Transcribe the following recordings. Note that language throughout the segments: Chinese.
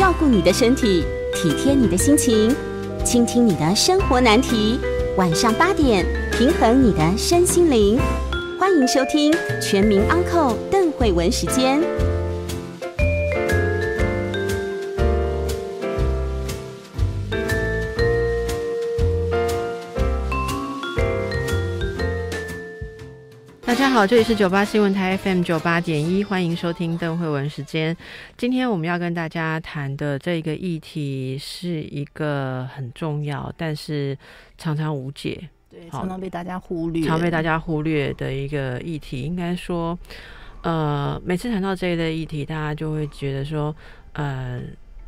照顾你的身体，体贴你的心情，倾听你的生活难题。晚上八点，平衡你的身心灵。欢迎收听《全民安扣邓慧文时间。家好，这里是九八新闻台 FM 九八点一，欢迎收听邓慧文时间。今天我们要跟大家谈的这个议题是一个很重要，但是常常无解，对，常常被大家忽略，常被大家忽略的一个议题。应该说，呃，每次谈到这一类议题，大家就会觉得说，呃，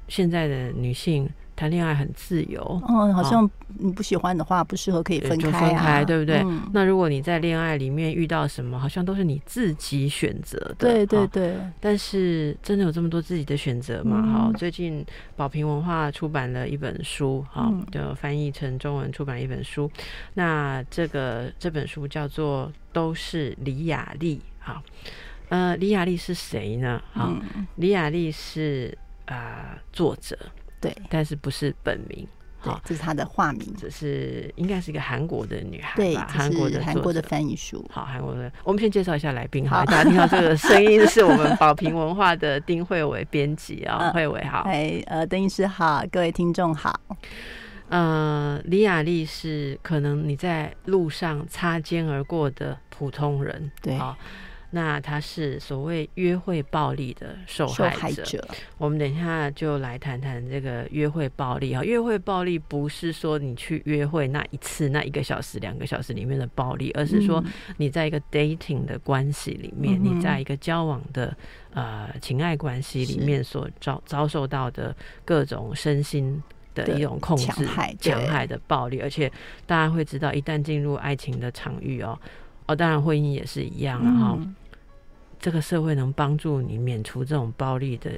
现在的女性。谈恋爱很自由，嗯，好像你不喜欢的话，不适合可以分开啊，对不对？那如果你在恋爱里面遇到什么，好像都是你自己选择的，对对对。但是真的有这么多自己的选择吗？好，最近宝瓶文化出版了一本书，哈，就翻译成中文出版一本书。那这个这本书叫做《都是李雅丽》，哈，呃，李雅丽是谁呢？哈，李雅丽是啊，作者。对，但是不是本名，好，这是她的化名，这是应该是一个韩国的女孩，对，韩国的韩国的翻译书，好，韩国的。我们先介绍一下来宾，好，大家听到这个声音是我们宝平文化的丁慧伟编辑啊，慧伟好，哎，呃，邓医师好，各位听众好，呃，李雅丽是可能你在路上擦肩而过的普通人，对。那他是所谓约会暴力的受害者。我们等一下就来谈谈这个约会暴力啊。约会暴力不是说你去约会那一次那一个小时、两个小时里面的暴力，而是说你在一个 dating 的关系里面，你在一个交往的呃情爱关系里面所遭遭受到的各种身心的一种控制、强害的暴力。而且大家会知道，一旦进入爱情的场域哦，哦，当然婚姻也是一样了哈。这个社会能帮助你免除这种暴力的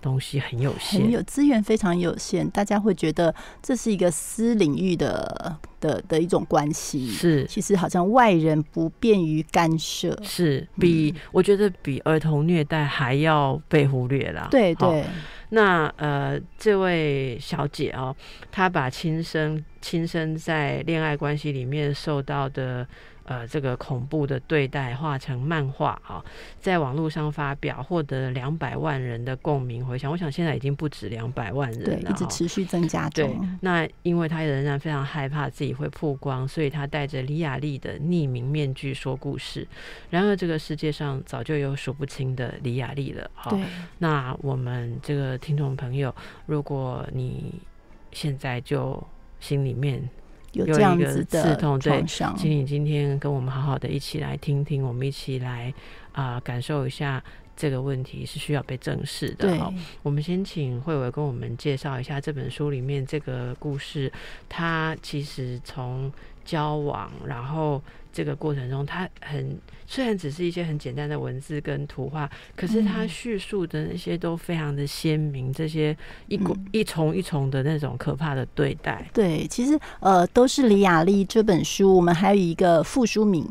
东西很有限，很有资源非常有限，大家会觉得这是一个私领域的的的一种关系，是其实好像外人不便于干涉，是比我觉得比儿童虐待还要被忽略啦。对对，那呃，这位小姐哦，她把亲身亲身在恋爱关系里面受到的。呃，这个恐怖的对待画成漫画啊，在网络上发表，获得两百万人的共鸣回响。我想现在已经不止两百万人了，一直持续增加中。对，那因为他仍然非常害怕自己会曝光，所以他戴着李雅丽的匿名面具说故事。然而，这个世界上早就有数不清的李雅丽了。好，那我们这个听众朋友，如果你现在就心里面。有这样子的创伤，请你今天跟我们好好的一起来听听，我们一起来啊感受一下这个问题是需要被正视的。好，我们先请慧伟跟我们介绍一下这本书里面这个故事，它其实从交往，然后。这个过程中，它很虽然只是一些很简单的文字跟图画，可是它叙述的那些都非常的鲜明，这些一股一重一重的那种可怕的对待。对，其实呃，都是李雅丽这本书，我们还有一个副书名，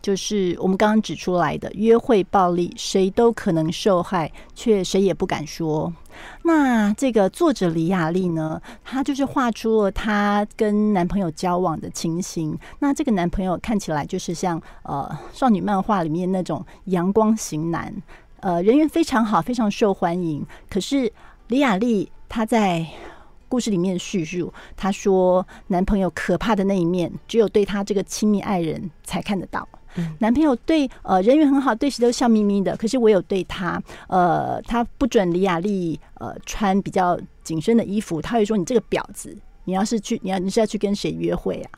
就是我们刚刚指出来的约会暴力，谁都可能受害，却谁也不敢说。那这个作者李雅丽呢，她就是画出了她跟男朋友交往的情形。那这个男朋友看起来就是像呃少女漫画里面那种阳光型男，呃人缘非常好，非常受欢迎。可是李雅丽她在故事里面叙述，她说男朋友可怕的那一面，只有对她这个亲密爱人才看得到。男朋友对呃人缘很好，对谁都笑眯眯的。可是我有对他，呃，他不准李雅丽呃穿比较紧身的衣服，他会说你这个婊子，你要是去你要你是要去跟谁约会啊？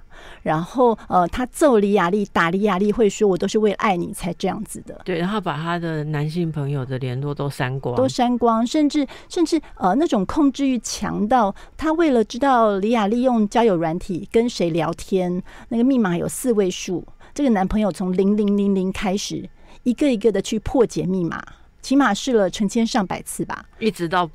然后呃，他揍李雅丽，打李雅丽，会说我都是为了爱你才这样子的。对，然后把他的男性朋友的联络都删光，都删光，甚至甚至呃那种控制欲强到他为了知道李雅丽用交友软体跟谁聊天，那个密码有四位数。这个男朋友从零零零零开始，一个一个的去破解密码，起码试了成千上百次吧，一直到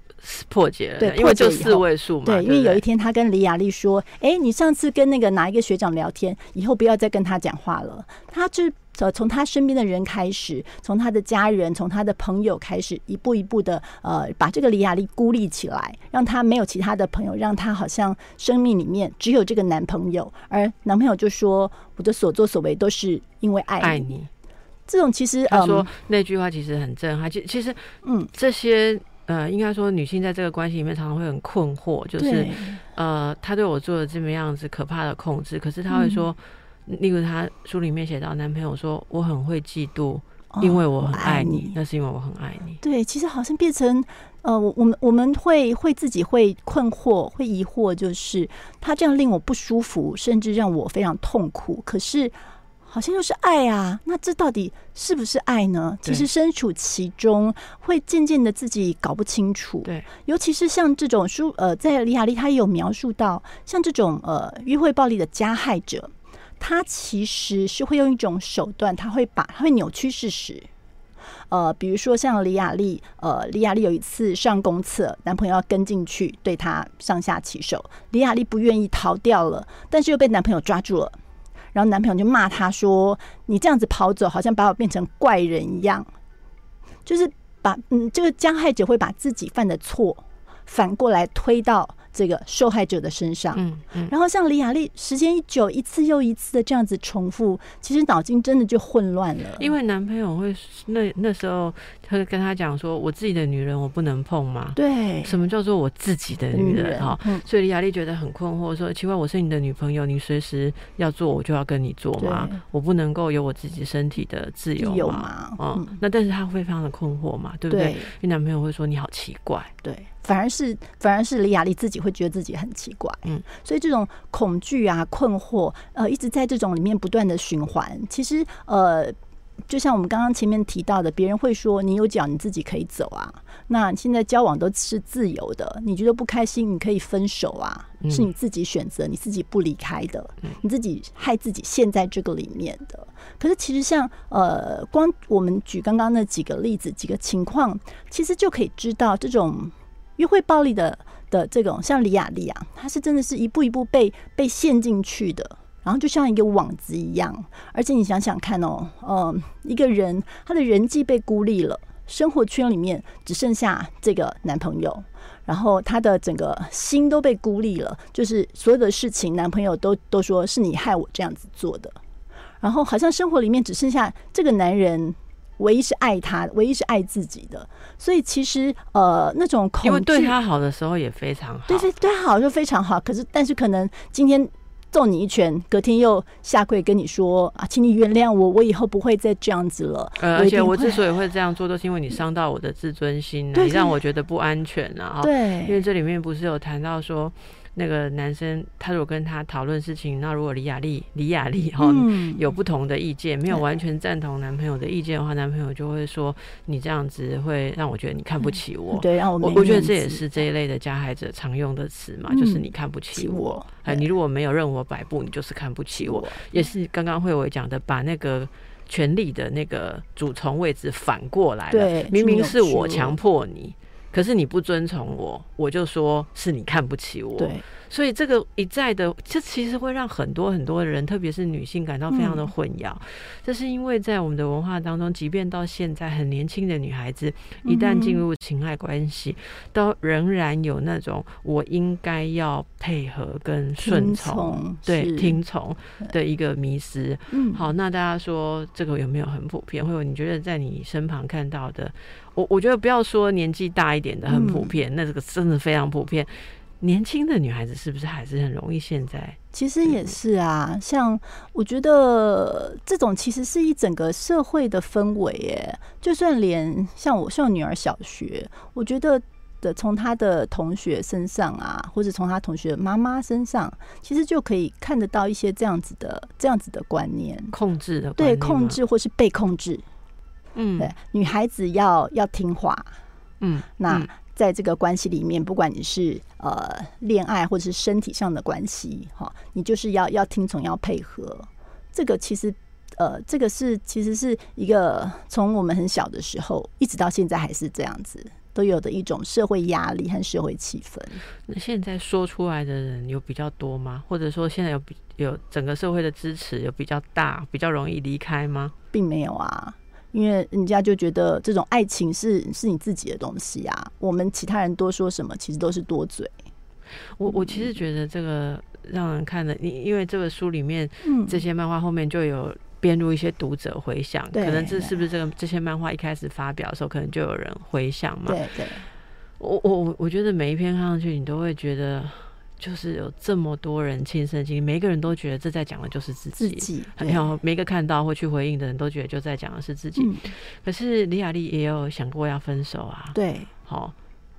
破解了。对，因为就四位数嘛。对，因为有一天他跟李雅丽说：“哎，你上次跟那个哪一个学长聊天，以后不要再跟他讲话了。”他就呃，从他身边的人开始，从他的家人，从他的朋友开始，一步一步的呃，把这个李雅丽孤立起来，让他没有其他的朋友，让他好像生命里面只有这个男朋友，而男朋友就说：“我的所作所为都是因为爱爱你。”这种其实他说那句话其实很震撼。其其实，嗯，这些呃，应该说女性在这个关系里面常常会很困惑，就是呃，他对我做的这么样子可怕的控制，可是他会说。例如，他书里面写到，男朋友说我很会嫉妒，因为我很爱你，那是因为我很爱你。对，其实好像变成呃，我我们我们会会自己会困惑，会疑惑，就是他这样令我不舒服，甚至让我非常痛苦。可是好像又是爱啊，那这到底是不是爱呢？其实身处其中，会渐渐的自己搞不清楚。对，尤其是像这种书，呃，在李雅丽她也有描述到，像这种呃约会暴力的加害者。他其实是会用一种手段，他会把他会扭曲事实。呃，比如说像李雅丽，呃，李雅丽有一次上公厕，男朋友要跟进去对她上下其手，李雅丽不愿意逃掉了，但是又被男朋友抓住了，然后男朋友就骂她说：“你这样子跑走，好像把我变成怪人一样。”就是把嗯，这个加害者会把自己犯的错反过来推到。这个受害者的身上，嗯嗯，然后像李雅丽，时间一久，一次又一次的这样子重复，其实脑筋真的就混乱了。因为男朋友会那那时候，他会跟他讲说：“我自己的女人我不能碰吗？”对，什么叫做我自己的女人？哈，所以李雅丽觉得很困惑，说：“奇怪，我是你的女朋友，你随时要做，我就要跟你做吗？我不能够有我自己身体的自由吗？”嗯，那但是他会非常的困惑嘛，对不对？因为男朋友会说：“你好奇怪。”对。反而是反而是李雅丽自己会觉得自己很奇怪，嗯，所以这种恐惧啊、困惑，呃，一直在这种里面不断的循环。其实，呃，就像我们刚刚前面提到的，别人会说你有脚你自己可以走啊，那现在交往都是自由的，你觉得不开心你可以分手啊，是你自己选择，你自己不离开的，你自己害自己陷在这个里面的。可是其实像呃，光我们举刚刚那几个例子、几个情况，其实就可以知道这种。约会暴力的的这种，像李雅丽啊，她是真的是一步一步被被陷进去的，然后就像一个网子一样。而且你想想看哦，嗯，一个人他的人际被孤立了，生活圈里面只剩下这个男朋友，然后他的整个心都被孤立了，就是所有的事情，男朋友都都说是你害我这样子做的，然后好像生活里面只剩下这个男人。唯一是爱他，唯一是爱自己的，所以其实呃，那种恐惧，因为对他好的时候也非常好，对对对他好就非常好。可是，但是可能今天揍你一拳，隔天又下跪跟你说啊，请你原谅我，我以后不会再这样子了。呃，而且我之所以会这样做，都是因为你伤到我的自尊心，你让我觉得不安全啊。对，因为这里面不是有谈到说。那个男生，他如果跟他讨论事情，那如果李雅丽、李雅丽哈有不同的意见，没有完全赞同男朋友的意见的话，男朋友就会说：“你这样子会让我觉得你看不起我。”对，让我我我觉得这也是这一类的加害者常用的词嘛，就是你看不起我。哎，你如果没有任我摆布，你就是看不起我。也是刚刚慧伟讲的，把那个权力的那个主从位置反过来了，明明是我强迫你。可是你不遵从我，我就说是你看不起我。对，所以这个一再的，这其实会让很多很多的人，特别是女性感到非常的混淆。这是因为在我们的文化当中，即便到现在很年轻的女孩子，一旦进入情爱关系，都仍然有那种我应该要配合跟顺从，对，听从的一个迷失。嗯，好，那大家说这个有没有很普遍？或者你觉得在你身旁看到的？我我觉得不要说年纪大一点的很普遍，那这个真的非常普遍。年轻的女孩子是不是还是很容易？现在其实也是啊，像我觉得这种其实是一整个社会的氛围耶。就算连像我像女儿小学，我觉得的从她的同学身上啊，或者从她同学妈妈身上，其实就可以看得到一些这样子的这样子的观念，控制的对控制或是被控制。嗯，对，女孩子要要听话，嗯，那在这个关系里面，不管你是呃恋爱或者是身体上的关系，哈，你就是要要听从，要配合。这个其实，呃，这个是其实是一个从我们很小的时候一直到现在还是这样子都有的一种社会压力和社会气氛。那现在说出来的人有比较多吗？或者说现在有比有整个社会的支持有比较大，比较容易离开吗？并没有啊，因为人家就觉得这种爱情是是你自己的东西啊，我们其他人多说什么，其实都是多嘴。我我其实觉得这个让人看的，你因为这个书里面，嗯，这些漫画后面就有编入一些读者回想，可能这是不是这个这些漫画一开始发表的时候，可能就有人回想嘛？对对。我我我我觉得每一篇看上去，你都会觉得，就是有这么多人亲身经历，每个人都觉得这在讲的就是自己，自己。然后每个看到或去回应的人都觉得就在讲的是自己。可是李雅丽也有想过要分手啊？对，好，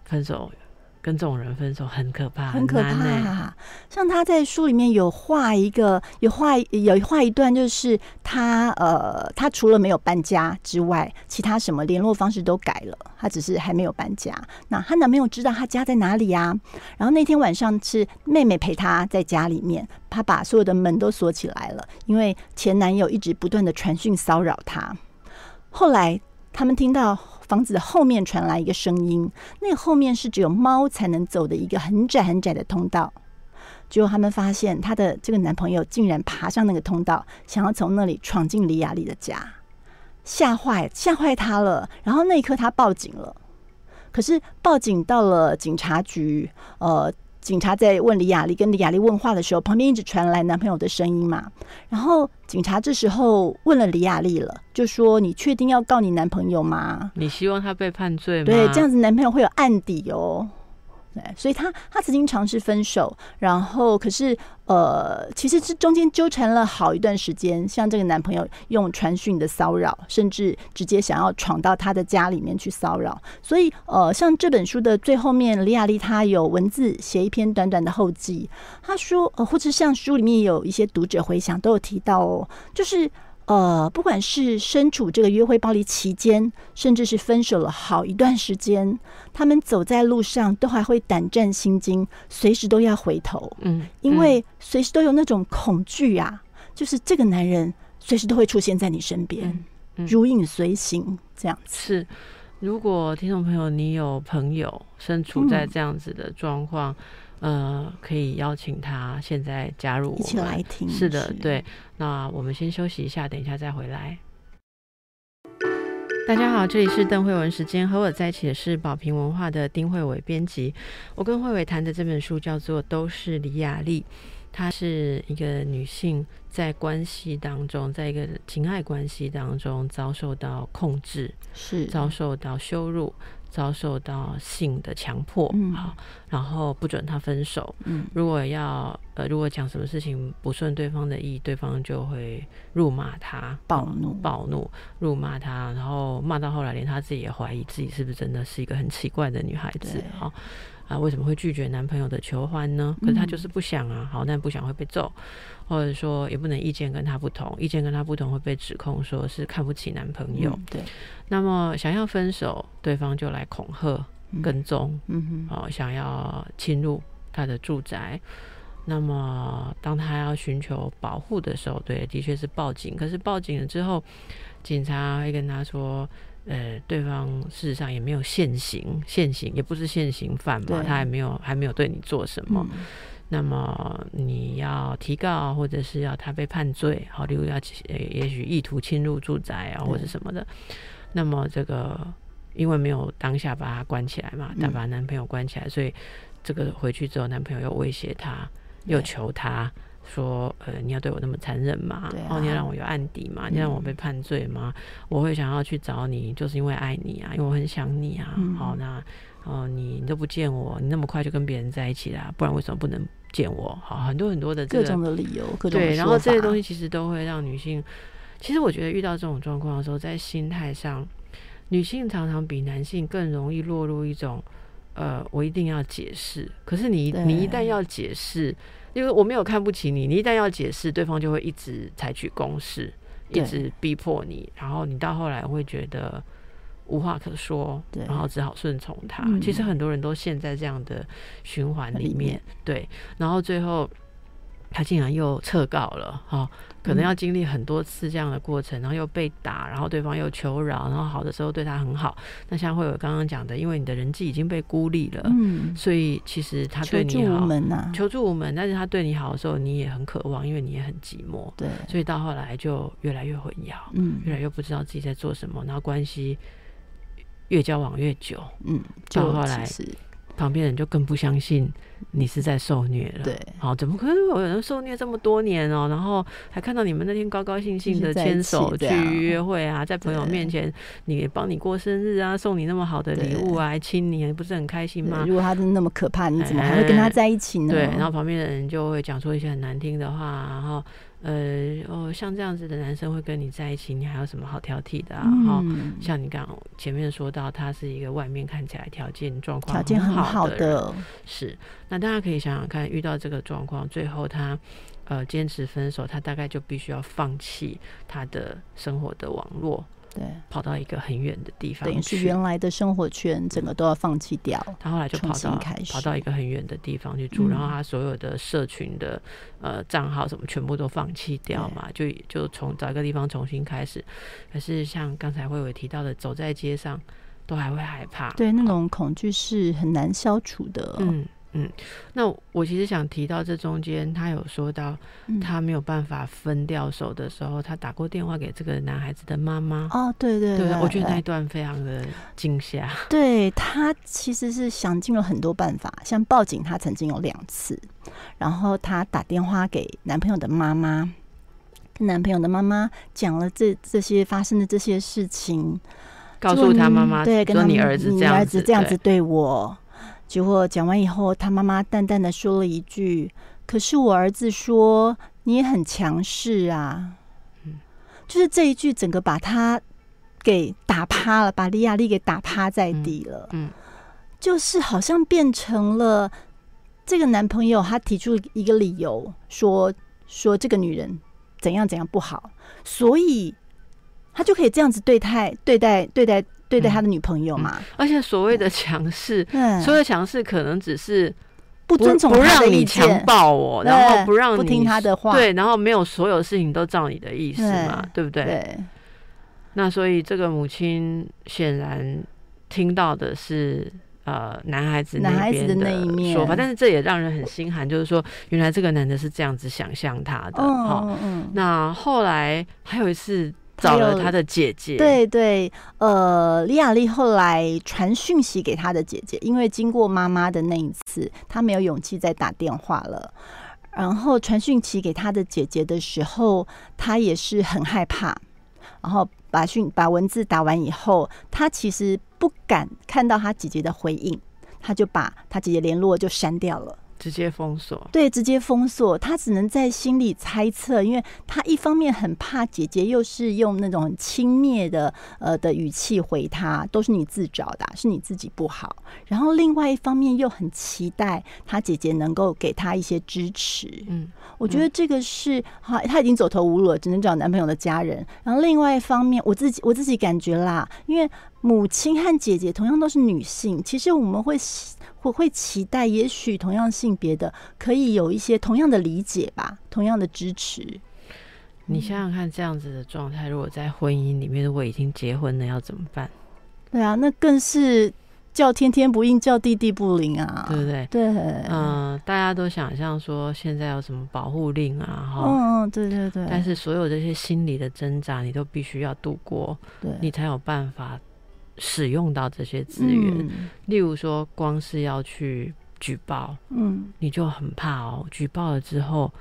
分手。跟这种人分手很可怕，很可怕。像他在书里面有画一个，有画有画一段，就是他呃，他除了没有搬家之外，其他什么联络方式都改了，他只是还没有搬家。那她男朋友知道他家在哪里呀？然后那天晚上是妹妹陪他在家里面，他把所有的门都锁起来了，因为前男友一直不断的传讯骚扰他。后来他们听到。房子的后面传来一个声音，那后面是只有猫才能走的一个很窄很窄的通道。结果他们发现，她的这个男朋友竟然爬上那个通道，想要从那里闯进李亚丽的家，吓坏吓坏她了。然后那一刻，她报警了。可是报警到了警察局，呃。警察在问李雅丽跟李雅丽问话的时候，旁边一直传来男朋友的声音嘛。然后警察这时候问了李雅丽了，就说：“你确定要告你男朋友吗？你希望他被判罪吗？对，这样子男朋友会有案底哦。”对所以他他曾经尝试分手，然后可是呃，其实是中间纠缠了好一段时间。像这个男朋友用传讯的骚扰，甚至直接想要闯到他的家里面去骚扰。所以呃，像这本书的最后面，李亚丽她有文字写一篇短短的后记，她说呃，或者像书里面有一些读者回想都有提到哦，就是。呃，不管是身处这个约会暴力期间，甚至是分手了好一段时间，他们走在路上都还会胆战心惊，随时都要回头，嗯，因为随时都有那种恐惧啊，就是这个男人随时都会出现在你身边，如影随形这样子。是，如果听众朋友你有朋友身处在这样子的状况。呃，可以邀请他现在加入我，一起来听。是的，对。那我们先休息一下，等一下再回来。大家好，这里是邓慧文时间，和我在一起的是宝平文化的丁慧伟编辑。我跟慧伟谈的这本书叫做《都是李雅丽》，她是一个女性，在关系当中，在一个情爱关系当中遭受到控制，是遭受到羞辱。遭受到性的强迫，好，然后不准他分手。嗯，如果要呃，如果讲什么事情不顺对方的意，对方就会辱骂他，暴怒，暴怒，辱骂他，然后骂到后来，连他自己也怀疑自己是不是真的是一个很奇怪的女孩子。好。啊，为什么会拒绝男朋友的求欢呢？可是她就是不想啊，好，但不想会被揍，或者说也不能意见跟他不同，意见跟他不同会被指控说是看不起男朋友。对，那么想要分手，对方就来恐吓、跟踪，嗯哼，哦，想要侵入他的住宅。那么当他要寻求保护的时候，对，的确是报警。可是报警了之后，警察会跟他说。呃，对方事实上也没有现行，现行也不是现行犯嘛，他还没有还没有对你做什么。那么你要提告，或者是要他被判罪，好，例如要也许意图侵入住宅啊，或者什么的。那么这个因为没有当下把他关起来嘛，但把男朋友关起来，所以这个回去之后，男朋友又威胁他，又求他。说呃，你要对我那么残忍吗？哦，你要让我有案底吗？你让我被判罪吗？我会想要去找你，就是因为爱你啊，因为我很想你啊。好，那哦，你你都不见我，你那么快就跟别人在一起啦？不然为什么不能见我？好，很多很多的各种的理由，各种对，然后这些东西其实都会让女性。其实我觉得遇到这种状况的时候，在心态上，女性常常比男性更容易落入一种呃，我一定要解释。可是你你一旦要解释。因为我没有看不起你，你一旦要解释，对方就会一直采取攻势，一直逼迫你，然后你到后来会觉得无话可说，然后只好顺从他。其实很多人都陷在这样的循环里面，对，然后最后他竟然又撤告了，哈。可能要经历很多次这样的过程，然后又被打，然后对方又求饶，然后好的时候对他很好。那像会有刚刚讲的，因为你的人际已经被孤立了，嗯，所以其实他对你好，求助无门。但是他对你好的时候，你也很渴望，因为你也很寂寞，对。所以到后来就越来越混淆，嗯，越来越不知道自己在做什么，然后关系越交往越久，嗯，到后来。旁边人就更不相信你是在受虐了。对，好，怎么可能有人受虐这么多年哦？然后还看到你们那天高高兴兴的牵手去约会啊，在朋友面前你帮你过生日啊，送你那么好的礼物啊，亲你，不是很开心吗？如果他真的那么可怕，你怎么还会跟他在一起呢？对，然后旁边的人就会讲出一些很难听的话，然后。呃哦，像这样子的男生会跟你在一起，你还有什么好挑剔的啊？哈，像你刚前面说到，他是一个外面看起来条件状况条件很好的，是。那大家可以想想看，遇到这个状况，最后他呃坚持分手，他大概就必须要放弃他的生活的网络。对，跑到一个很远的地方，等于是原来的生活圈，整个都要放弃掉。他后来就跑到跑到一个很远的地方去住，然后他所有的社群的呃账号什么全部都放弃掉嘛，就就从找一个地方重新开始。可是像刚才慧伟提到的，走在街上都还会害怕，对，那种恐惧是很难消除的。嗯。嗯，那我其实想提到这中间，他有说到他没有办法分掉手的时候，他打过电话给这个男孩子的妈妈。哦，对对对，我觉得那一段非常的惊吓。对他其实是想尽了很多办法，像报警，他曾经有两次，然后他打电话给男朋友的妈妈，跟男朋友的妈妈讲了这这些发生的这些事情，告诉他妈妈，对，跟你儿子你儿子这样子对我。结果讲完以后，他妈妈淡淡的说了一句：“可是我儿子说你也很强势啊。”嗯，就是这一句，整个把他给打趴了，把李亚丽给打趴在地了。嗯，就是好像变成了这个男朋友，他提出一个理由，说说这个女人怎样怎样不好，所以他就可以这样子对待对待对待。对待他的女朋友嘛，而且所谓的强势，所谓的强势可能只是不尊重、不让你强暴我，然后不让不听他的话，对，然后没有所有事情都照你的意思嘛，对不对？对。那所以这个母亲显然听到的是呃男孩子男孩子的那一面说法，但是这也让人很心寒，就是说原来这个男的是这样子想象他的哈。那后来还有一次。找了他的姐姐，对对，呃，李雅丽后来传讯息给他的姐姐，因为经过妈妈的那一次，他没有勇气再打电话了。然后传讯息给他的姐姐的时候，他也是很害怕。然后把讯把文字打完以后，他其实不敢看到他姐姐的回应，他就把他姐姐联络就删掉了。直接封锁，对，直接封锁。他只能在心里猜测，因为他一方面很怕姐姐，又是用那种很轻蔑的呃的语气回他，都是你自找的，是你自己不好。然后另外一方面又很期待他姐姐能够给他一些支持。嗯，我觉得这个是哈，他已经走投无路了，只能找男朋友的家人。然后另外一方面，我自己我自己感觉啦，因为母亲和姐姐同样都是女性，其实我们会。会会期待，也许同样性别的可以有一些同样的理解吧，同样的支持。你想想看，这样子的状态，如果在婚姻里面，如果已经结婚了，要怎么办？对啊，那更是叫天天不应，叫地地不灵啊，对不对？对，嗯，大家都想象说现在有什么保护令啊，哈，嗯，对对对。但是所有这些心理的挣扎，你都必须要度过，对你才有办法。使用到这些资源，例如说，光是要去举报，嗯，你就很怕哦。举报了之后，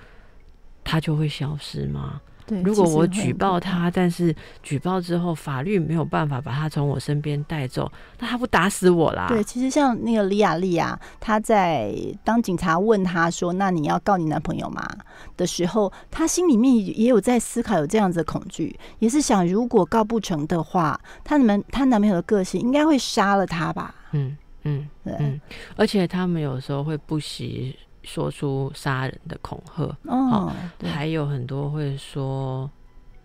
它就会消失吗？对，如果我举报他，但是举报之后法律没有办法把他从我身边带走，那他不打死我啦？对，其实像那个李雅丽啊，她在当警察问她说：“那你要告你男朋友吗？”的时候，她心里面也有在思考，有这样子的恐惧，也是想，如果告不成的话，他们她男朋友的个性应该会杀了她吧？嗯嗯，对，而且他们有时候会不惜。说出杀人的恐吓。哦，还有很多会说，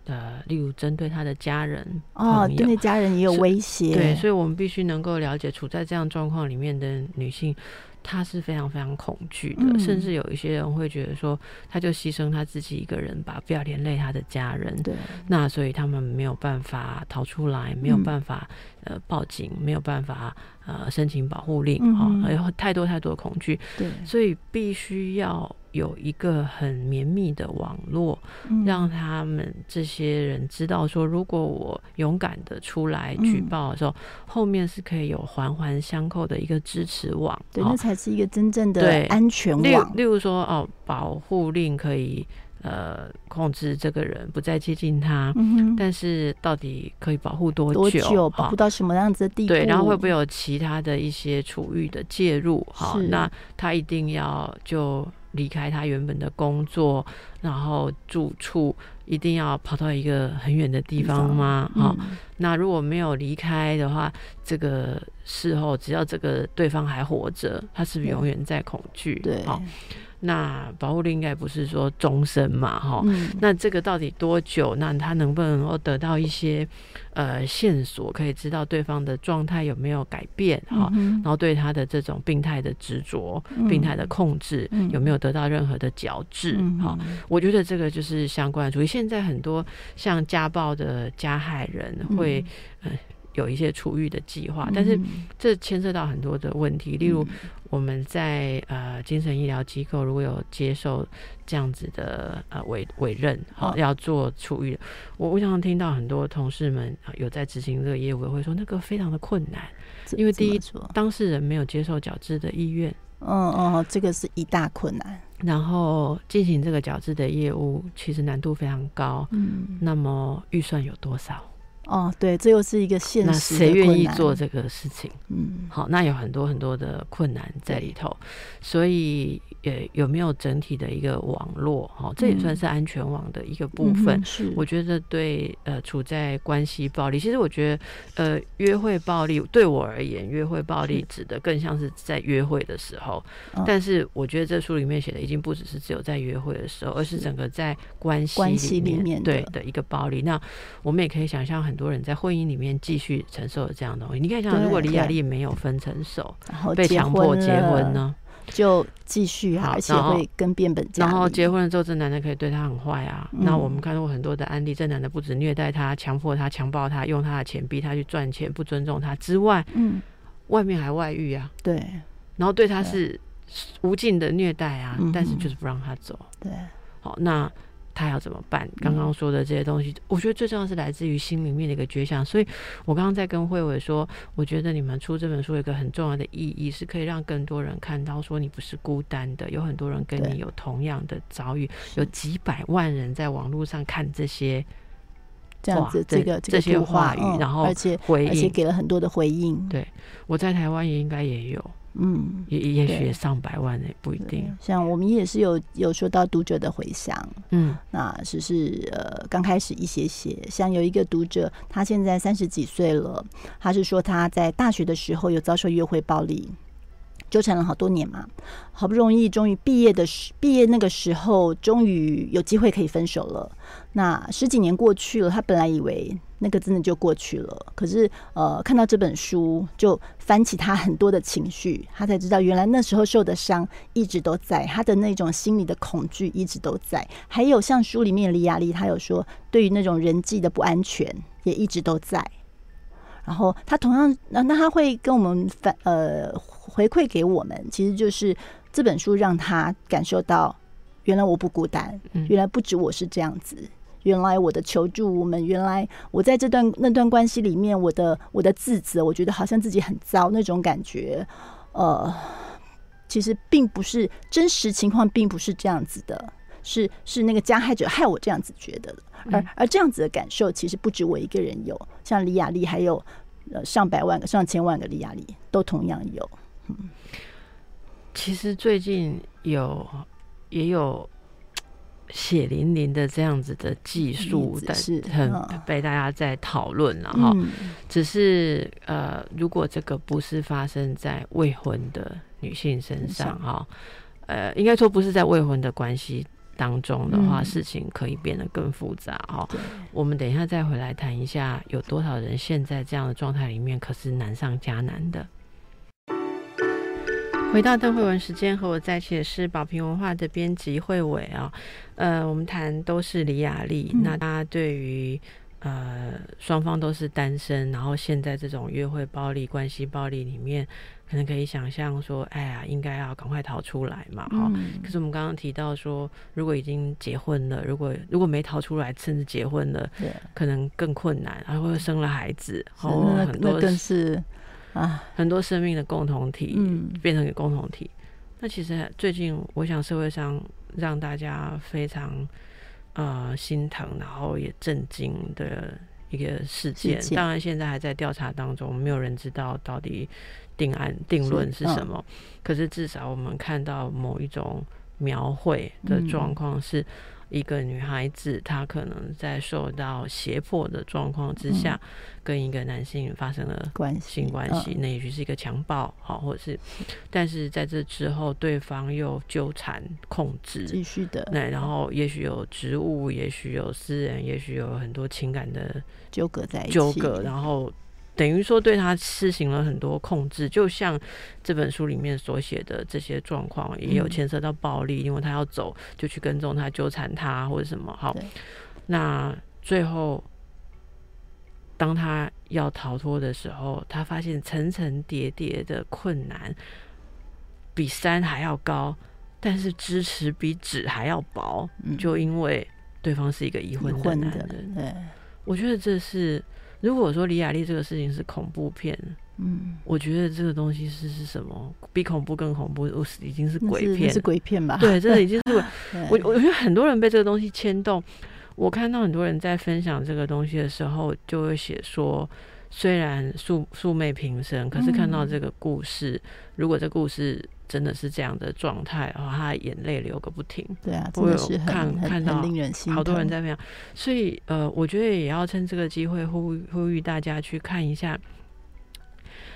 呃，例如针对他的家人哦，针对家人也有威胁，对，所以我们必须能够了解处在这样状况里面的女性，她是非常非常恐惧的，甚至有一些人会觉得说，她就牺牲她自己一个人吧，不要连累她的家人。对，那所以他们没有办法逃出来，没有办法呃报警，没有办法呃申请保护令啊，有太多太多的恐惧。对，所以必须要。有一个很绵密的网络，让他们这些人知道说，如果我勇敢的出来举报的时候，后面是可以有环环相扣的一个支持网。对，那才是一个真正的安全网。例如说，哦，保护令可以呃控制这个人不再接近他，但是到底可以保护多久？保护到什么样子的地步？对，然后会不会有其他的一些处遇的介入？哈，那他一定要就。离开他原本的工作，然后住处一定要跑到一个很远的地方吗？好，那如果没有离开的话，这个事后只要这个对方还活着，他是不是永远在恐惧？对，好。那保护令应该不是说终身嘛，哈，那这个到底多久？那他能不能够得到一些呃线索，可以知道对方的状态有没有改变？哈，然后对他的这种病态的执着、病态的控制有没有得到任何的矫治？哈，我觉得这个就是相关的。主义。现在很多像家暴的加害人会呃。有一些处遇的计划，但是这牵涉到很多的问题，例如我们在呃精神医疗机构如果有接受这样子的呃委委任，好。要做处遇，我我想听到很多同事们有在执行这个业务，会说那个非常的困难，因为第一当事人没有接受矫治的意愿，嗯嗯，这个是一大困难，然后进行这个矫治的业务其实难度非常高，嗯，那么预算有多少？哦，对，这又是一个现实。那谁愿意做这个事情？嗯，好，那有很多很多的困难在里头，所以呃，有没有整体的一个网络？哈，这也算是安全网的一个部分。是，我觉得对呃，处在关系暴力，其实我觉得呃，约会暴力对我而言，约会暴力指的更像是在约会的时候。但是我觉得这书里面写的已经不只是只有在约会的时候，而是整个在关系里面对的一个暴力。那我们也可以想象很。很多人在婚姻里面继续承受了这样的东西。你看，像如果李雅丽没有分成手，然后被强迫结婚呢，就继续，而且会跟变本加厉。然后结婚了之后，这男的可以对他很坏啊。那我们看过很多的案例，这男的不止虐待他、强迫他、强暴他、用他的钱逼他去赚钱、不尊重他之外，嗯，外面还外遇啊。对，然后对他是无尽的虐待啊，但是就是不让他走。对，好那。他要怎么办？刚刚说的这些东西，我觉得最重要是来自于心里面的一个觉想。所以我刚刚在跟慧伟说，我觉得你们出这本书有一个很重要的意义，是可以让更多人看到，说你不是孤单的，有很多人跟你有同样的遭遇，有几百万人在网络上看这些这样子这个这些话语，然后而且回而且给了很多的回应。对，我在台湾也应该也有。嗯，也也许上百万也不一定。像我们也是有有说到读者的回响，嗯，那只是呃刚开始一些些。像有一个读者，他现在三十几岁了，他是说他在大学的时候有遭受约会暴力。纠缠了好多年嘛，好不容易终于毕业的时，毕业那个时候终于有机会可以分手了。那十几年过去了，他本来以为那个真的就过去了，可是呃，看到这本书就翻起他很多的情绪，他才知道原来那时候受的伤一直都在，他的那种心里的恐惧一直都在。还有像书里面李亚丽，他有说对于那种人际的不安全也一直都在。然后他同样，那那他会跟我们反呃回馈给我们，其实就是这本书让他感受到，原来我不孤单，原来不止我是这样子，原来我的求助，我们原来我在这段那段关系里面，我的我的自责，我觉得好像自己很糟那种感觉，呃，其实并不是真实情况，并不是这样子的，是是那个加害者害我这样子觉得的。而而这样子的感受，其实不止我一个人有，像李雅丽，还有呃上百万个、上千万个李雅丽都同样有。嗯，其实最近有也有血淋淋的这样子的技术，但是很被大家在讨论了哈。只是呃，如果这个不是发生在未婚的女性身上哈，呃，应该说不是在未婚的关系。当中的话，事情可以变得更复杂哈。我们等一下再回来谈一下，有多少人现在这样的状态里面可是难上加难的。回到邓慧文时间，和我在一起的是宝瓶文化的编辑慧伟啊。呃，我们谈都是李雅丽，那他对于呃双方都是单身，然后现在这种约会暴力、关系暴力里面，可能可以想象说，哎呀，应该要赶快逃出来嘛，哈。可是我们刚刚提到说，如果已经结婚了，如果如果没逃出来，甚至结婚了，可能更困难，然后生了孩子，哦，很多更是。啊，很多生命的共同体变成一个共同体。那其实最近，我想社会上让大家非常呃心疼，然后也震惊的一个事件。当然，现在还在调查当中，没有人知道到底定案定论是什么。可是至少我们看到某一种描绘的状况是。一个女孩子，她可能在受到胁迫的状况之下，跟一个男性发生了性关系，那也许是一个强暴，好，或者是，但是在这之后，对方又纠缠、控制，继续的，那然后也许有职务，也许有私人，也许有很多情感的纠葛在一起，纠葛，然后。等于说对他施行了很多控制，就像这本书里面所写的这些状况，也有牵涉到暴力，因为他要走就去跟踪他、纠缠他或者什么。好，那最后当他要逃脱的时候，他发现层层叠叠的困难比山还要高，但是支持比纸还要薄，就因为对方是一个已婚的男人。对，我觉得这是。如果说李雅丽这个事情是恐怖片，嗯，我觉得这个东西是是什么？比恐怖更恐怖，我是已经是鬼片，是鬼片吧？对，这已经是 我我觉得很多人被这个东西牵动。我看到很多人在分享这个东西的时候，就会写说，虽然素素昧平生，可是看到这个故事，如果这故事。真的是这样的状态，然后他眼泪流个不停。对啊，我有看看到令人心好多人在那样，所以呃，我觉得也要趁这个机会呼呼吁大家去看一下，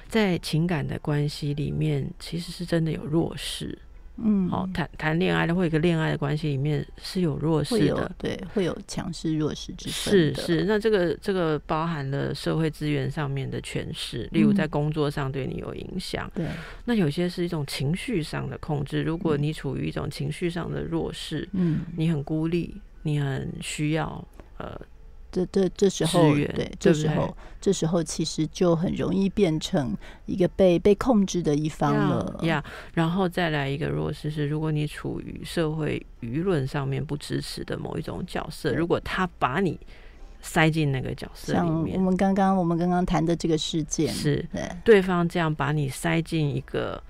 在情感的关系里面，其实是真的有弱势。嗯，好，谈谈恋爱的或一个恋爱的关系里面是有弱势的，对，会有强势弱势之分。是是，那这个这个包含了社会资源上面的诠释，例如在工作上对你有影响。对，那有些是一种情绪上的控制。如果你处于一种情绪上的弱势，嗯，你很孤立，你很需要呃。这这这时候，对，这时候这时候其实就很容易变成一个被被控制的一方了呀。然后再来一个弱势是，如果你处于社会舆论上面不支持的某一种角色，如果他把你塞进那个角色里面，我们刚刚我们刚刚谈的这个事件，是对方这样把你塞进一个。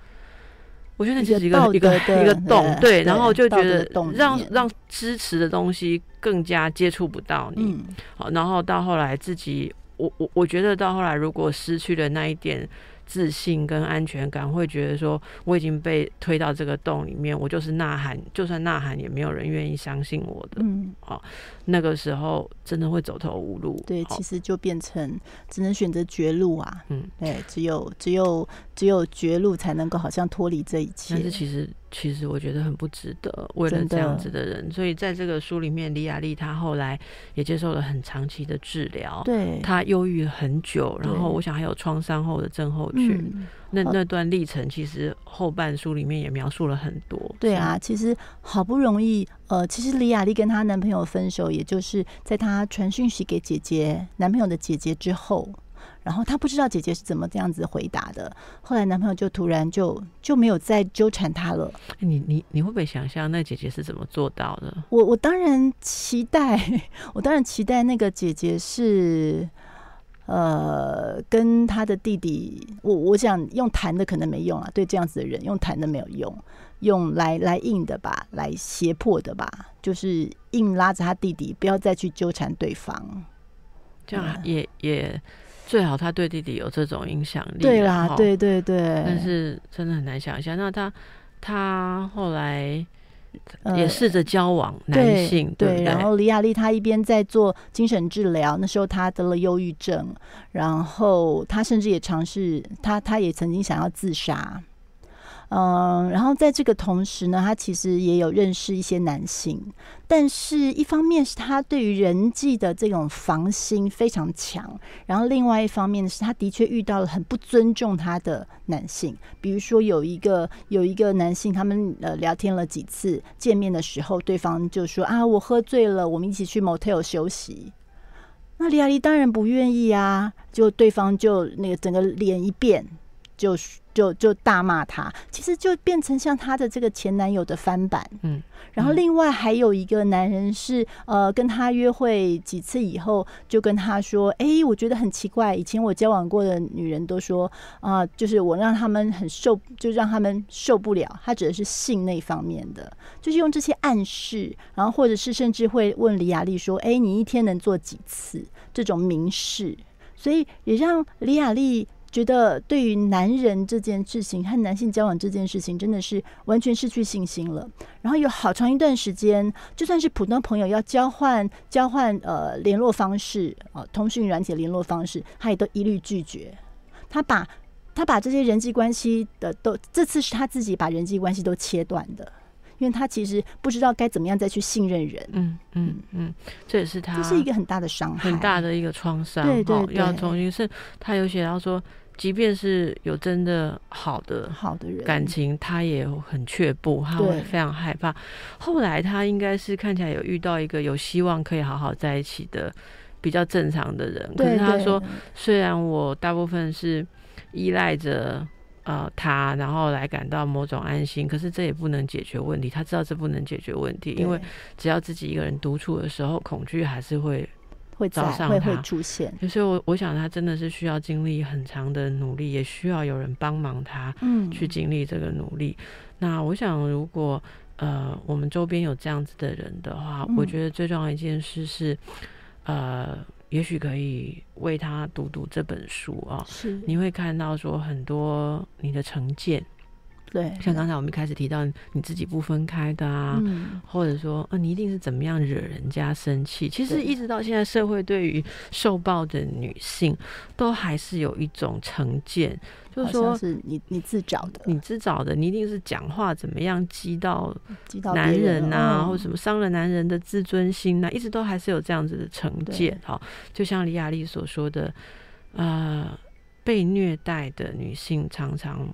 我觉得那就是一个一个一个洞，对，然后就觉得让让支持的东西更加接触不到你，好，然后到后来自己，我我我觉得到后来如果失去了那一点。自信跟安全感，会觉得说我已经被推到这个洞里面，我就是呐喊，就算呐喊也没有人愿意相信我的。嗯，好，那个时候真的会走投无路。对，其实就变成只能选择绝路啊。嗯，对，只有只有只有绝路才能够好像脱离这一切。但是其实。其实我觉得很不值得，为了这样子的人，所以在这个书里面，李雅丽她后来也接受了很长期的治疗，对，她忧郁很久，然后我想还有创伤后的症候群，那那段历程其实后半书里面也描述了很多。对啊，其实好不容易，呃，其实李雅丽跟她男朋友分手，也就是在她传讯息给姐姐男朋友的姐姐之后。然后她不知道姐姐是怎么这样子回答的，后来男朋友就突然就就没有再纠缠她了。你你你会不会想象那姐姐是怎么做到的？我我当然期待，我当然期待那个姐姐是呃跟他的弟弟，我我想用谈的可能没用啊，对这样子的人用谈的没有用，用来来硬的吧，来胁迫的吧，就是硬拉着他弟弟不要再去纠缠对方，这样也也。最好他对弟弟有这种影响力，对啦，对对对。但是真的很难想象。那他他后来也试着交往男性，对。然后李雅丽她一边在做精神治疗，那时候她得了忧郁症，然后她甚至也尝试，她她也曾经想要自杀。嗯，然后在这个同时呢，他其实也有认识一些男性，但是一方面是他对于人际的这种防心非常强，然后另外一方面是他的确遇到了很不尊重他的男性，比如说有一个有一个男性，他们呃聊天了几次，见面的时候对方就说啊，我喝醉了，我们一起去 motel 休息。那李亚丽当然不愿意啊，就对方就那个整个脸一变，就就就大骂他，其实就变成像他的这个前男友的翻版，嗯。然后另外还有一个男人是呃跟他约会几次以后，就跟他说：“哎，我觉得很奇怪，以前我交往过的女人都说啊，就是我让他们很受，就让他们受不了。他指的是性那方面的，就是用这些暗示，然后或者是甚至会问李雅丽说：‘哎，你一天能做几次？’这种明示，所以也让李雅丽。”觉得对于男人这件事情和男性交往这件事情，真的是完全失去信心了。然后有好长一段时间，就算是普通朋友要交换交换呃联络方式啊，通讯软体联络方式，他也都一律拒绝。他把他把这些人际关系的都，这次是他自己把人际关系都切断的。因为他其实不知道该怎么样再去信任人，嗯嗯嗯，这也是他这是一个很大的伤害，很大的一个创伤。对对，要重新是，他有写到说，即便是有真的好的好的人感情，他也很却步，他会非常害怕。后来他应该是看起来有遇到一个有希望可以好好在一起的比较正常的人，可是他说，虽然我大部分是依赖着。呃，他然后来感到某种安心，可是这也不能解决问题。他知道这不能解决问题，因为只要自己一个人独处的时候，恐惧还是会会找上他，会出现。所以，我我想他真的是需要经历很长的努力，也需要有人帮忙他，嗯，去经历这个努力。那我想，如果呃我们周边有这样子的人的话，我觉得最重要一件事是，呃。也许可以为他读读这本书啊，是。你会看到说很多你的成见，对，像刚才我们一开始提到你自己不分开的啊，或者说呃你一定是怎么样惹人家生气，其实一直到现在社会对于受暴的女性都还是有一种成见。就是说，是你你自找的，你自找的，你一定是讲话怎么样激到激到男人呐，或者什么伤了男人的自尊心呐，一直都还是有这样子的成见。哈，就像李雅丽所说的，呃，被虐待的女性常常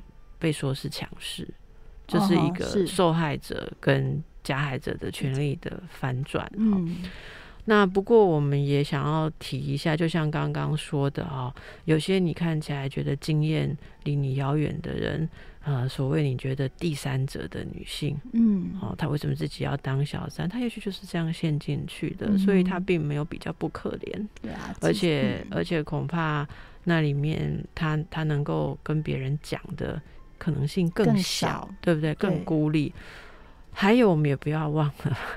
被说是强势，这是一个受害者跟加害者的权利的反转。嗯。那不过我们也想要提一下，就像刚刚说的啊，有些你看起来觉得经验离你遥远的人，呃，所谓你觉得第三者的女性，嗯，哦，她为什么自己要当小三？她也许就是这样陷进去的，所以她并没有比较不可怜，对啊，而且而且恐怕那里面她她能够跟别人讲的可能性更小，对不对？更孤立。还有，我们也不要忘了。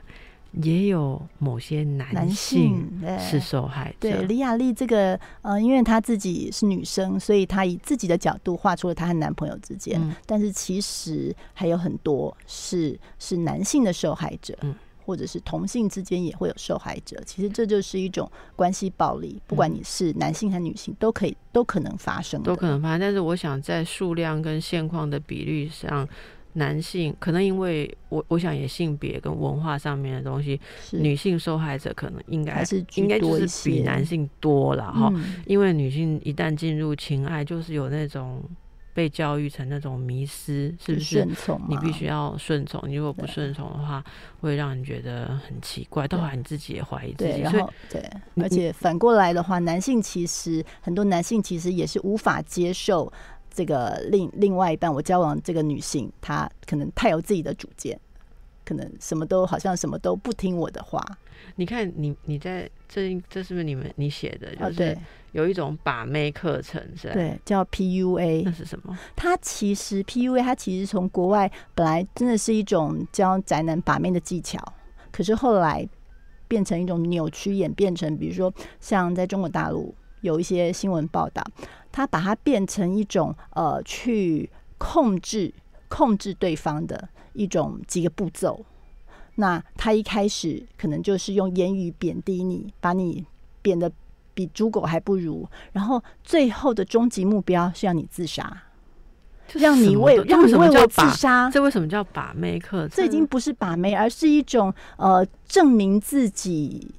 也有某些男性是受害者。对，李雅丽这个，呃，因为她自己是女生，所以她以自己的角度画出了她和男朋友之间。但是其实还有很多是是男性的受害者，嗯，或者是同性之间也会有受害者。其实这就是一种关系暴力，不管你是男性还是女性，都可以都可能发生，都可能发生。但是我想在数量跟现况的比率上。男性可能因为我我想也性别跟文化上面的东西，女性受害者可能应该是应该就是比男性多了哈，因为女性一旦进入情爱，就是有那种被教育成那种迷失，是不是？顺从，你必须要顺从，你如果不顺从的话，会让人觉得很奇怪，到后来你自己也怀疑自己。然后对，而且反过来的话，男性其实很多男性其实也是无法接受。这个另另外一半，我交往这个女性，她可能太有自己的主见，可能什么都好像什么都不听我的话。你看，你你在这这是不是你们你写的？就是有一种把妹课程，是吧？对，叫 PUA。那是什么？它其实 PUA，它其实从国外本来真的是一种教宅男把妹的技巧，可是后来变成一种扭曲，演变成比如说像在中国大陆有一些新闻报道。他把它变成一种呃，去控制控制对方的一种几个步骤。那他一开始可能就是用言语贬低你，把你贬得比猪狗还不如，然后最后的终极目标是要你自杀。让你为让你为我自杀。这为什么叫把妹课？这已经不是把妹，而是一种呃证明自己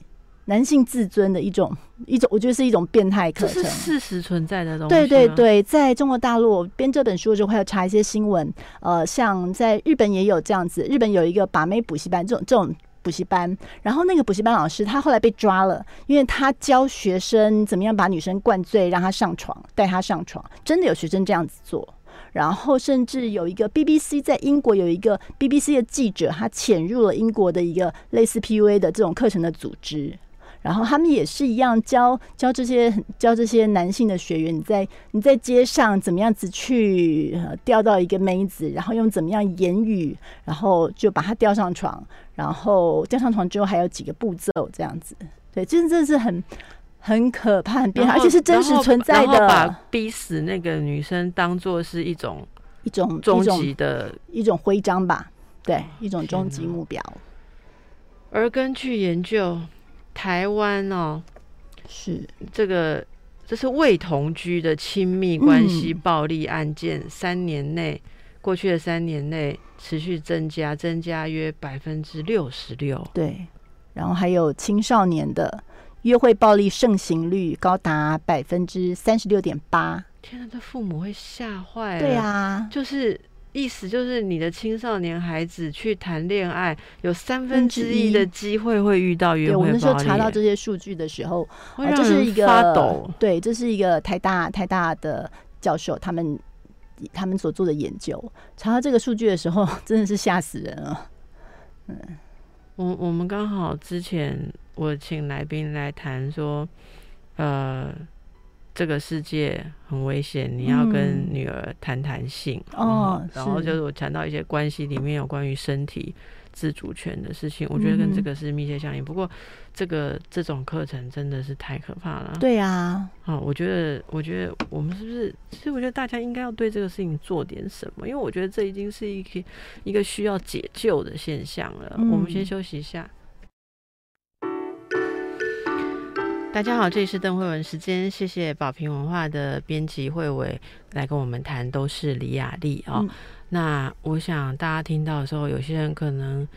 男性自尊的一种一种，我觉得是一种变态课程。事实存在的东西。对对对，在中国大陆编这本书的时候，会有查一些新闻。呃，像在日本也有这样子，日本有一个把妹补习班，这种这种。补习班，然后那个补习班老师他后来被抓了，因为他教学生怎么样把女生灌醉，让她上床，带她上床，真的有学生这样子做。然后甚至有一个 BBC 在英国有一个 BBC 的记者，他潜入了英国的一个类似 PUA 的这种课程的组织。然后他们也是一样教教这些教这些男性的学员，你在你在街上怎么样子去钓到一个妹子，然后用怎么样言语，然后就把她吊上床，然后吊上床之后还有几个步骤这样子，对，真的是很很可怕、很变态，而且是真实存在的。把逼死那个女生当做是一种一种终极的一种徽章吧，对，一种终极目标。而根据研究。台湾哦，是这个，这是未同居的亲密关系暴力案件，三年内过去的三年内持续增加，增加约百分之六十六。对，然后还有青少年的约会暴力盛行率高达百分之三十六点八。天哪，这父母会吓坏。对啊，就是。意思就是，你的青少年孩子去谈恋爱，有三分之一的机会会遇到约会我们那时候查到这些数据的时候，这是一个发抖。对，这是一个台大台大的教授他们他们所做的研究。查到这个数据的时候，真的是吓死人了。嗯，我我们刚好之前我请来宾来谈说，呃。这个世界很危险，你要跟女儿谈谈性哦。然后就是我谈到一些关系里面有关于身体自主权的事情，我觉得跟这个是密切相应。不过这个这种课程真的是太可怕了。对啊，啊，我觉得，我觉得我们是不是？其实我觉得大家应该要对这个事情做点什么，因为我觉得这已经是一个一个需要解救的现象了。我们先休息一下。大家好，这里是邓慧文时间，谢谢宝平文化的编辑慧伟来跟我们谈，都是李雅丽哦。那我想大家听到的时候，有些人可能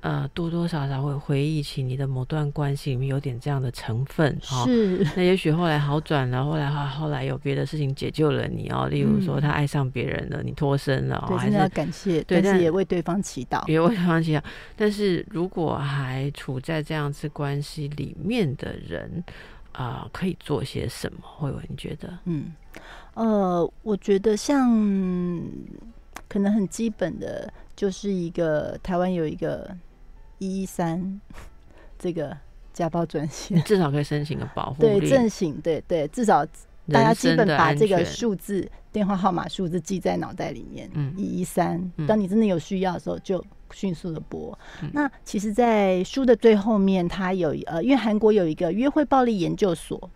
呃多多少少会回忆起你的某段关系里面有点这样的成分哦。是，那也许后来好转了，后来后后来有别的事情解救了你哦，例如说他爱上别人了，你脱身了，还是要感谢，对但是也为对方祈祷，也为对方祈祷。但是如果还处在这样子关系里面的人，啊，可以做些什么？慧文，你觉得？嗯，呃，我觉得像可能很基本的，就是一个台湾有一个一一三这个家暴专线，至少可以申请个保护对，正醒，对对，至少大家基本把这个数字电话号码数字记在脑袋里面。嗯，一一三，当你真的有需要的时候就。迅速的播。那其实，在书的最后面，它有呃，因为韩国有一个约会暴力研究所，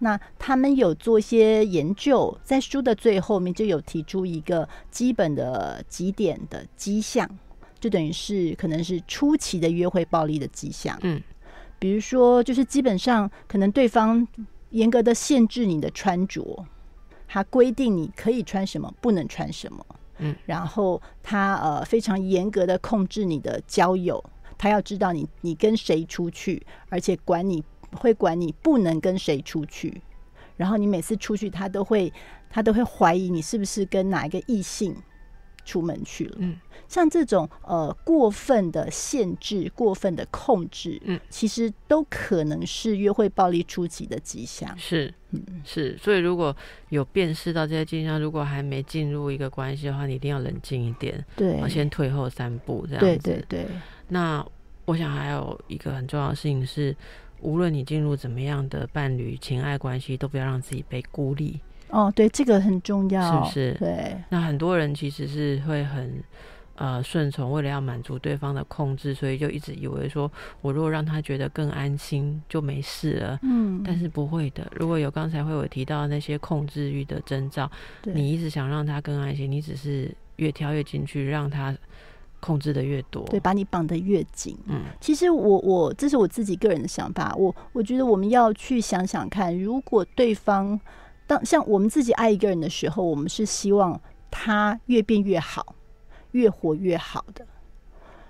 那他们有做一些研究，在书的最后面就有提出一个基本的几点的迹象，就等于是可能是初期的约会暴力的迹象。嗯，比如说，就是基本上可能对方严格的限制你的穿着，他规定你可以穿什么，不能穿什么。嗯，然后他呃非常严格的控制你的交友，他要知道你你跟谁出去，而且管你会管你不能跟谁出去，然后你每次出去他都会他都会怀疑你是不是跟哪一个异性。出门去了，嗯，像这种呃过分的限制、过分的控制，嗯，其实都可能是约会暴力初期的迹象。是，嗯，是。所以如果有辨识到这些迹象，如果还没进入一个关系的话，你一定要冷静一点，对，先退后三步，这样子。对对对。那我想还有一个很重要的事情是，无论你进入怎么样的伴侣、情爱关系，都不要让自己被孤立。哦，对，这个很重要，是不是？对，那很多人其实是会很呃顺从，为了要满足对方的控制，所以就一直以为说，我如果让他觉得更安心，就没事了。嗯，但是不会的。如果有刚才会有提到那些控制欲的征兆，你一直想让他更安心，你只是越挑越进去，让他控制的越多，对，把你绑得越紧。嗯，其实我我这是我自己个人的想法，我我觉得我们要去想想看，如果对方。像我们自己爱一个人的时候，我们是希望他越变越好，越活越好的。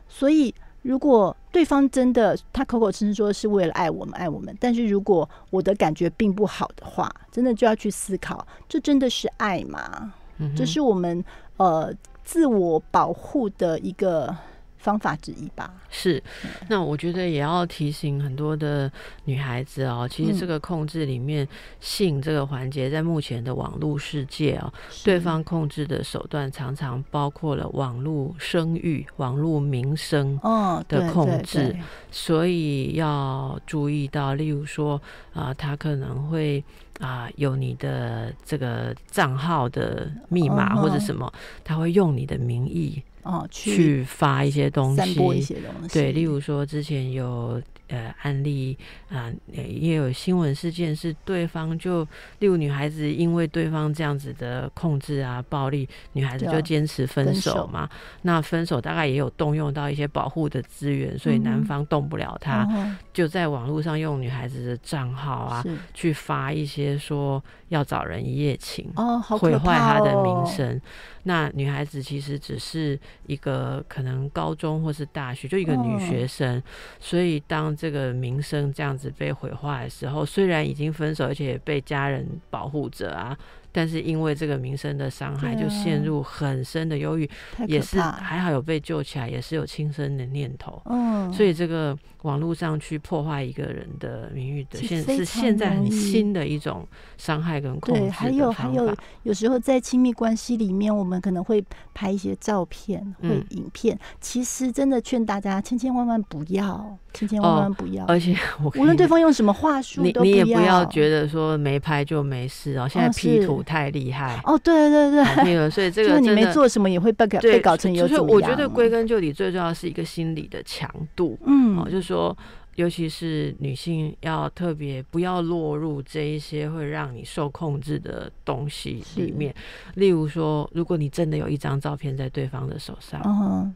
所以，如果对方真的他口口声声说是为了爱我们、爱我们，但是如果我的感觉并不好的话，真的就要去思考，这真的是爱吗？这是我们呃自我保护的一个。方法之一吧，是。那我觉得也要提醒很多的女孩子哦，其实这个控制里面性这个环节，在目前的网络世界哦，对方控制的手段常常包括了网络声誉、网络名声的控制，所以要注意到，例如说啊，他可能会啊有你的这个账号的密码或者什么，他会用你的名义。哦，去发一些东西，一些东西。对，例如说之前有。呃，案例啊，也有新闻事件是对方就，例如女孩子因为对方这样子的控制啊、暴力，女孩子就坚持分手嘛。那分手大概也有动用到一些保护的资源，所以男方动不了她，就在网络上用女孩子的账号啊，去发一些说要找人一夜情，哦，毁坏她的名声。那女孩子其实只是一个可能高中或是大学就一个女学生，所以当这个名声这样子被毁坏的时候，虽然已经分手，而且被家人保护着啊。但是因为这个名声的伤害，就陷入很深的忧郁，也是还好有被救起来，也是有轻生的念头。嗯，所以这个网络上去破坏一个人的名誉的，现是现在很新的一种伤害跟控制。对，还有还有，有时候在亲密关系里面，我们可能会拍一些照片、会影片。其实真的劝大家千千万万不要，千千万万不要。而且 我无论对方用什么话术，你你也不要觉得说没拍就没事哦。现在 P 图。太厉害哦！对对对，那个，所以这个你没做什么也会被搞被搞成有就是我觉得归根究底，最重要是一个心理的强度。嗯，哦，就是说。尤其是女性要特别不要落入这一些会让你受控制的东西里面。例如说，如果你真的有一张照片在对方的手上，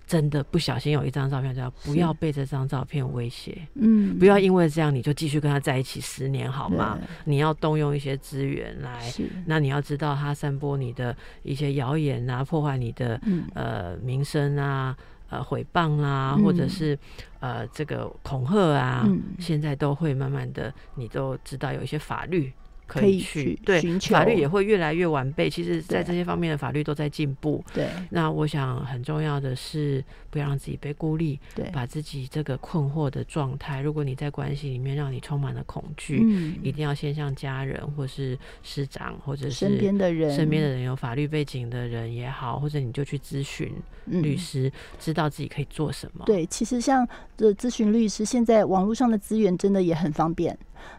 真的不小心有一张照片，就要不要被这张照片威胁？嗯，不要因为这样你就继续跟他在一起十年，好吗？你要动用一些资源来。那你要知道，他散播你的一些谣言啊，破坏你的呃名声啊。呃，诽谤啦，或者是呃，这个恐吓啊，现在都会慢慢的，你都知道有一些法律。可以去对法律也会越来越完备。其实，在这些方面的法律都在进步。对，那我想很重要的是，不要让自己被孤立。对，把自己这个困惑的状态，如果你在关系里面让你充满了恐惧，嗯一定要先向家人，或是师长，或者是身边的人，身边的人有法律背景的人也好，或者你就去咨询律师，知道自己可以做什么。对，其实像这咨询律师，现在网络上的资源真的也很方便。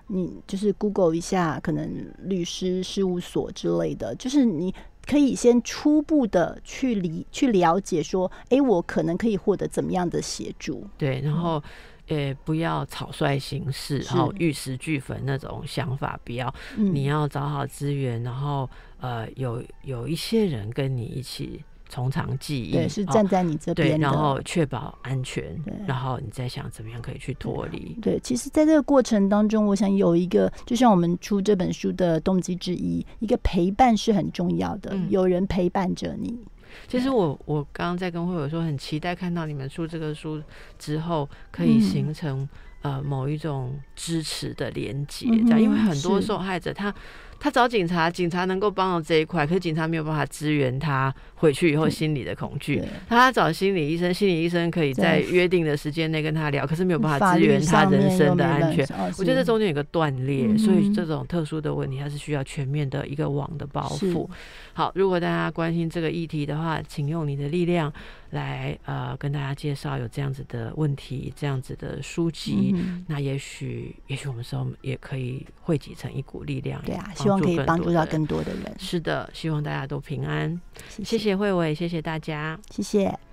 你就是 Google 一下，可能律师事务所之类的，就是你可以先初步的去理去了解，说，哎，我可能可以获得怎么样的协助？对，然后，呃，不要草率行事，然后玉石俱焚那种想法，不要，你要找好资源，然后，呃，有有一些人跟你一起。从长计议，对，是站在你这边，然后确保安全，然后你再想怎么样可以去脱离。对，其实，在这个过程当中，我想有一个，就像我们出这本书的动机之一，一个陪伴是很重要的，有人陪伴着你。其实我我刚刚在跟会友说，很期待看到你们出这个书之后，可以形成呃某一种支持的连接，这样，因为很多受害者他。他找警察，警察能够帮到这一块，可是警察没有办法支援他回去以后心理的恐惧。他找心理医生，心理医生可以在约定的时间内跟他聊，可是没有办法支援他人身的安全。我觉得这中间有个断裂，所以这种特殊的问题，它是需要全面的一个网的包覆。好，如果大家关心这个议题的话，请用你的力量来呃跟大家介绍有这样子的问题，这样子的书籍。那也许，也许我们说也可以汇集成一股力量。对啊，希望可以帮助到更多的人。是的，希望大家都平安。谢谢慧伟，谢谢大家，谢谢。